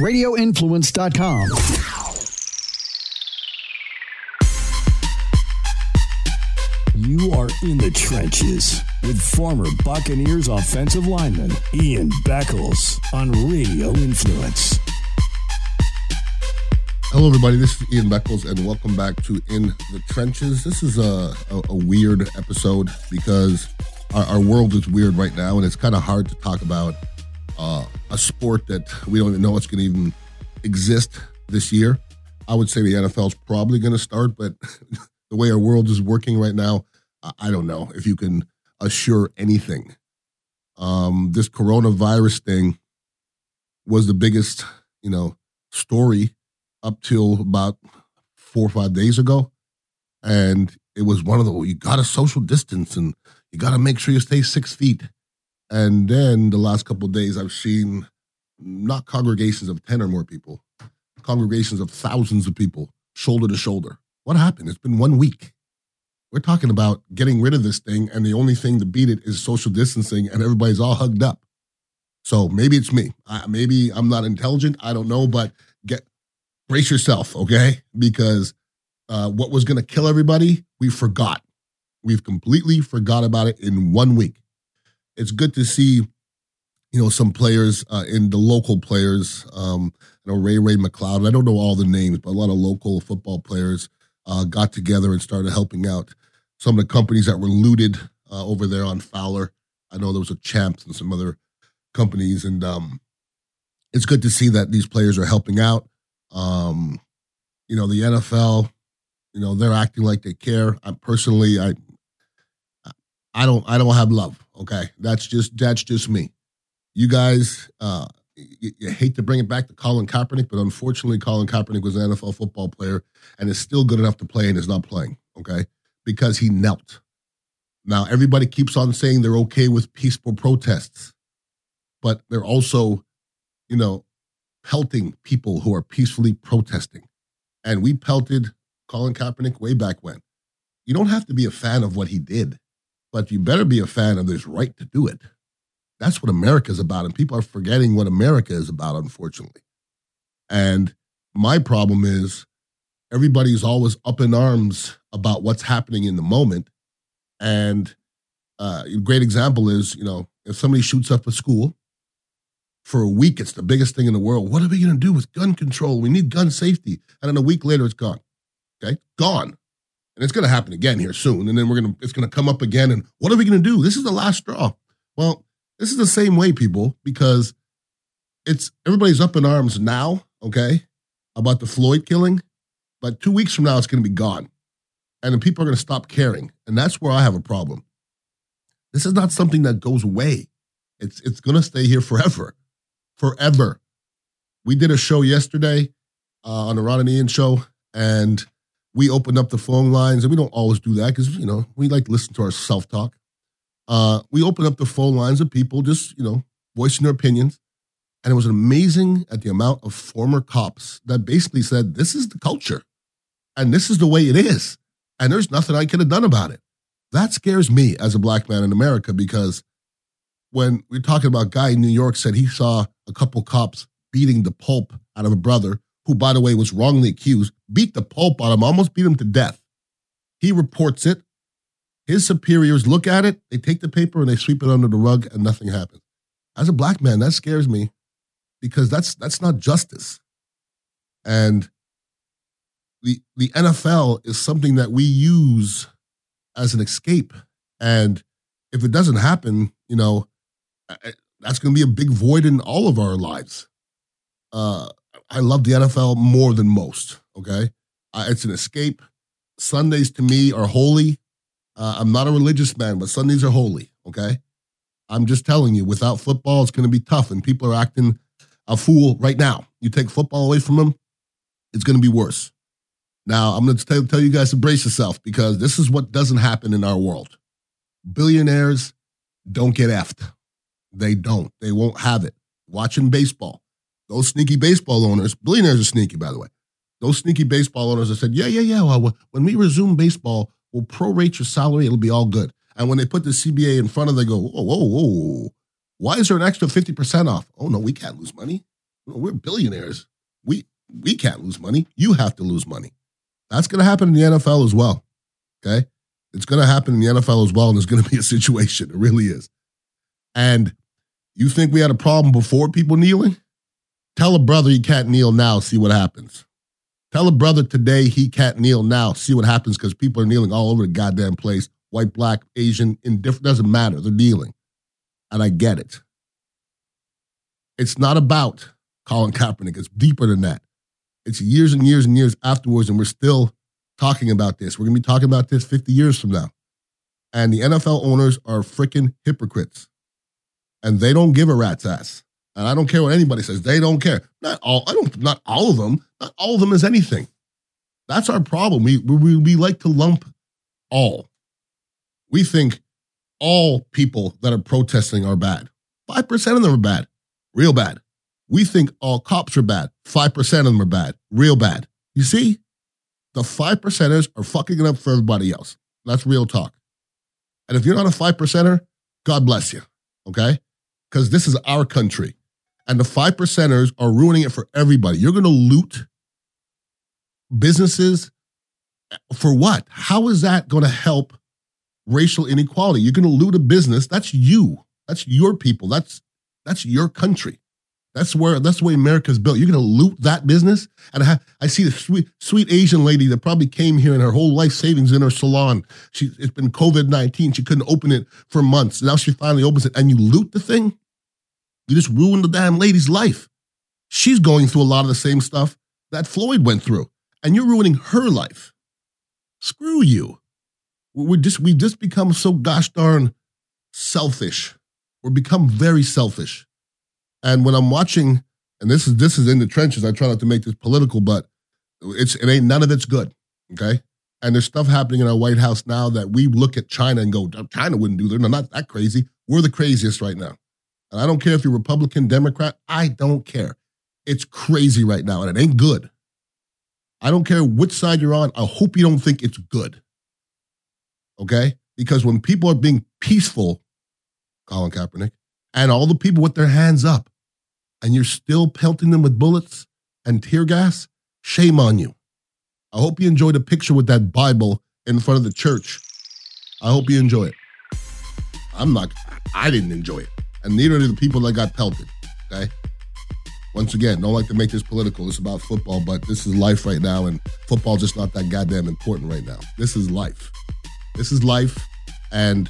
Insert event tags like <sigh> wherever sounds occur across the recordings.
radioinfluence.com. You are in the trenches with former Buccaneers offensive lineman Ian Beckles on Radio Influence. Hello, everybody. This is Ian Beckles, and welcome back to In the Trenches. This is a, a, a weird episode because our, our, world is weird right now, and it's kind of hard to talk about uh, a sport that we don't even know it's going to even exist this year. I would say the NFL is probably going to start, but <laughs> the way our world is working right now, I don't know if you can assure anything. Um, this coronavirus thing was the biggest, you know, story up till about four or five days ago. And it was one of the, you got to social distance and you got to make sure you stay six feet. And then the last couple days, I've seen not congregations of 10 or more people, congregations of thousands of people, shoulder to shoulder. What happened? It's been one week. We're talking about getting rid of this thing, and the only thing to beat it is social distancing, and everybody's all hugged up. So maybe it's me. I, maybe I'm not intelligent. I don't know, but get brace yourself, okay? Because uh, what was going to kill everybody, we forgot. We've completely forgot about it in one week. It's good to see, you know, some players uh, in the local players. Um, you know, Ray Ray McCloud. I don't know all the names, but a lot of local football players uh, got together and started helping out some of the companies that were looted uh, over there on Fowler. I know there was a Champs and some other companies, and um, it's good to see that these players are helping out. Um, you know, the NFL, you know, they're acting like they care. I personally, I, I don't, I don't have love. Okay, that's just that's just me. You guys, uh, you, you, hate to bring it back to Colin Kaepernick, but unfortunately, Colin Kaepernick was an NFL football player and is still good enough to play and is not playing. Okay, because he knelt. Now everybody keeps on saying they're okay with peaceful protests, but they're also, you know, pelting people who are peacefully protesting. And we pelted Colin Kaepernick way back when. You don't have to be a fan of what he did, but you better be a fan of this right to do it. That's what America is about. And people are forgetting what America is about, unfortunately. And my problem is everybody's always up in arms about what's happening in the moment. And uh, a great example is, you know, if somebody shoots up a school, for a week, it's the biggest thing in the world. What are we going to do with gun control? We need gun safety. And then a week later, it's gone. Okay, gone. And it's going to happen again here soon. And then we're going to, it's going to come up again. And what are we going to do? This is the last straw. Well, this is the same way, people, because it's everybody's up in arms now, okay, about the Floyd killing. But two weeks from now, it's going to be gone. And then people are going to stop caring. And that's where I have a problem. This is not something that goes away. It's, it's going to stay here forever forever. We did a show yesterday uh, on the Ron and Ian show, and we open up the phone lines, and we don't always do that because you know we like to listen to our self talk. Uh, we open up the phone lines of people just you know voicing their opinions, and it was amazing at the amount of former cops that basically said this is the culture, and this is the way it is, and there's nothing I could have done about it. That scares me as a black man in America because when we're talking about guy in New York said he saw a couple cops beating the pulp out of a brother who, by the way, was wrongly accused, beat the pulp out of him, almost beat him to death. He reports it. His superiors look at it, they take the paper and they sweep it under the rug, and nothing happens. As a black man, that scares me because that's that's not justice. And the the NFL is something that we use as an escape. And if it doesn't happen, you know, that's going to be a big void in all of our lives. Uh, I love the NFL more than most. Okay, it's an escape. Sundays to me are holy. Uh, I'm not a religious man, but Sundays are holy. Okay, I'm just telling you, without football, it's going to be tough, and people are acting a fool right now. You take football away from them, it's going to be worse. Now, I'm going to tell, tell you guys to brace yourself because this is what doesn't happen in our world. Billionaires don't get effed. They don't. They won't have it. Watching baseball. Those sneaky baseball owners, billionaires are sneaky, by the way. Those sneaky baseball owners that said, yeah, yeah, yeah. Well, when we resume baseball, we'll prorate your salary. It'll be all good. And when they put the CBA in front of them, they go, whoa, whoa, whoa. Why is there an extra 50% off? Oh, no, we can't lose money. We're billionaires. We we can't lose money. You have to lose money. That's going to happen in the NFL as well. Okay, it's going to happen in the NFL as well, and there's going <laughs> to be a situation. It really is. And you think we had a problem before people kneeling? Tell a brother he can't kneel now. See what happens. Tell a brother today he can't kneel now. See what happens because people are kneeling all over the goddamn place. White, black, Asian, indifferent, doesn't matter. They're kneeling. And I get it. It's not about Colin Kaepernick. It's deeper than that. It's years and years and years afterwards, and we're still talking about this. We're going to be talking about this 50 years from now. And the NFL owners are freaking hypocrites. And they don't give a rat's ass. And I don't care what anybody says. They don't care. Not all. I don't. Not all of them. Not all of them is anything. That's our problem. We we we like to lump all. We think all people that are protesting are bad. Five percent of them are bad, real bad. We think all cops are bad. Five percent of them are bad, real bad. You see, the five percenters are fucking it up for everybody else. That's real talk. And if you're not a five percenter, God bless you. Okay, because this is our country and the five percenters are ruining it for everybody. You're going to loot businesses for what? How is that going to help racial inequality? You're going to loot a business. That's you. That's your people. That's that's your country. That's where that's the way America's built. You're going to loot that business, and I, I see the sweet sweet Asian lady that probably came here and her whole life savings in her salon. She it's been COVID nineteen. She couldn't open it for months. Now she finally opens it, and you loot the thing. You just ruined the damn lady's life. She's going through a lot of the same stuff that Floyd went through, and you're ruining her life. Screw you. We just we just become so gosh darn selfish. We're become very selfish. And when I'm watching, and this is this is in the trenches, I try not to make this political, but it's it ain't none of it's good. Okay. And there's stuff happening in our White House now that we look at China and go, China wouldn't do that. No, not that crazy. We're the craziest right now. And I don't care if you're Republican, Democrat, I don't care. It's crazy right now, and it ain't good. I don't care which side you're on. I hope you don't think it's good. Okay? Because when people are being peaceful, Colin Kaepernick, and all the people with their hands up, and you're still pelting them with bullets and tear gas, shame on you. I hope you enjoyed a picture with that Bible in front of the church. I hope you enjoy it. I'm not, I didn't enjoy it and neither do the people that got pelted. Okay. Once again, don't like to make this political. It's about football, but this is life right now, and football's just not that goddamn important right now. This is life. This is life, and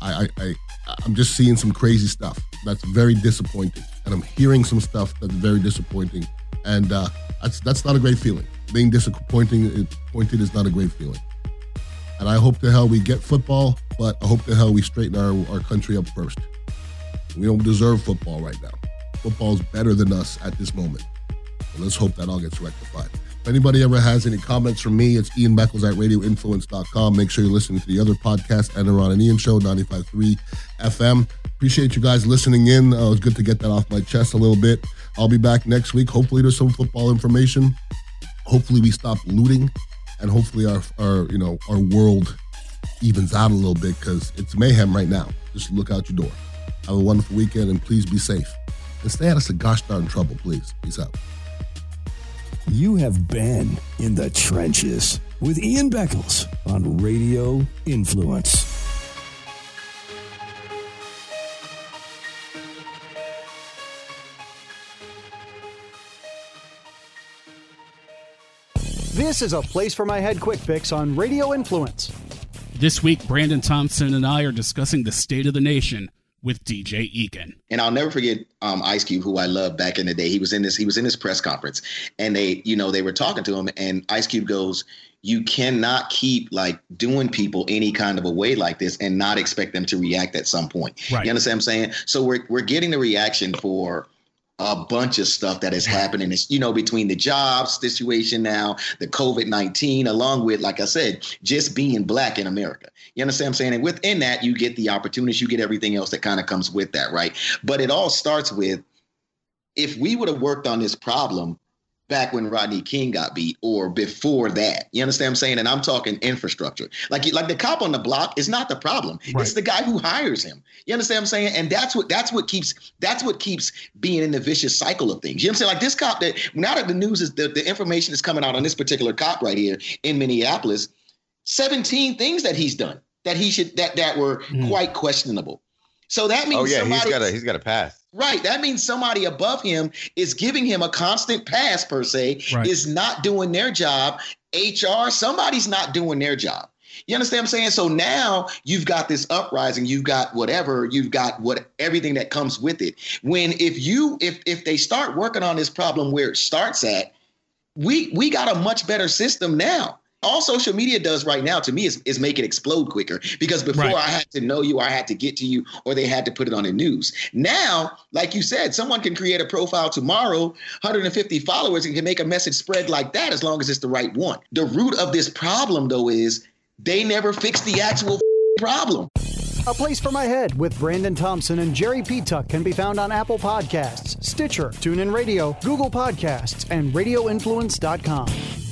I, I, I I'm just seeing some crazy stuff that's very disappointing, and I'm hearing some stuff that's very disappointing, and uh, that's that's not a great feeling. Being disappointing, pointed is not a great feeling. And I hope the hell we get football, but I hope the hell we straighten our, our country up first. We don't deserve football right now. Football's better than us at this moment. So let's hope that all gets rectified. If anybody ever has any comments from me, it's Ian Beckles at radioinfluence.com. Make sure you're listening to the other podcast, Enron and Ian Show, 95.3 FM. Appreciate you guys listening in. Uh, it was good to get that off my chest a little bit. I'll be back next week. Hopefully, there's some football information. Hopefully, we stop looting, and hopefully, our, our you know our world evens out a little bit because it's mayhem right now. Just look out your door. Have a wonderful weekend and please be safe. And stay out of some gosh darn trouble, please. Peace out. You have been in the trenches with Ian Beckles on Radio Influence. This is a place for my head quick picks on Radio Influence. This week, Brandon Thompson and I are discussing the state of the nation with DJ Egan. And I'll never forget um, Ice Cube, who I loved back in the day. He was in this. He was in this press conference, and they, you know, they were talking to him, and Ice Cube goes, "You cannot keep like doing people any kind of a way like this and not expect them to react at some point." Right. You understand what I'm saying? So we're we're getting the reaction for a bunch of stuff that is happening. It's, you know, between the jobs situation now, the COVID 19, along with, like I said, just being black in America. You understand what I'm saying? And within that, you get the opportunities, you get everything else that kind of comes with that, right? But it all starts with if we would have worked on this problem back when Rodney King got beat or before that. You understand what I'm saying? And I'm talking infrastructure. Like like the cop on the block is not the problem. Right. It's the guy who hires him. You understand what I'm saying? And that's what that's what keeps that's what keeps being in the vicious cycle of things. You know what I'm saying? Like this cop that now that the news is the, the information is coming out on this particular cop right here in Minneapolis, 17 things that he's done that he should that that were mm. quite questionable. So that means oh yeah, he's got a he's got a pass. Right. That means somebody above him is giving him a constant pass per se, right. is not doing their job. HR, somebody's not doing their job. You understand what I'm saying? So now you've got this uprising, you've got whatever, you've got what everything that comes with it. When if you if if they start working on this problem where it starts at, we we got a much better system now all social media does right now to me is, is make it explode quicker because before right. I had to know you, I had to get to you, or they had to put it on the news. Now, like you said, someone can create a profile tomorrow, 150 followers, and can make a message spread like that as long as it's the right one. The root of this problem, though, is they never fix the actual <laughs> problem. A Place for My Head with Brandon Thompson and Jerry Petuck can be found on Apple Podcasts, Stitcher, TuneIn Radio, Google Podcasts, and RadioInfluence.com.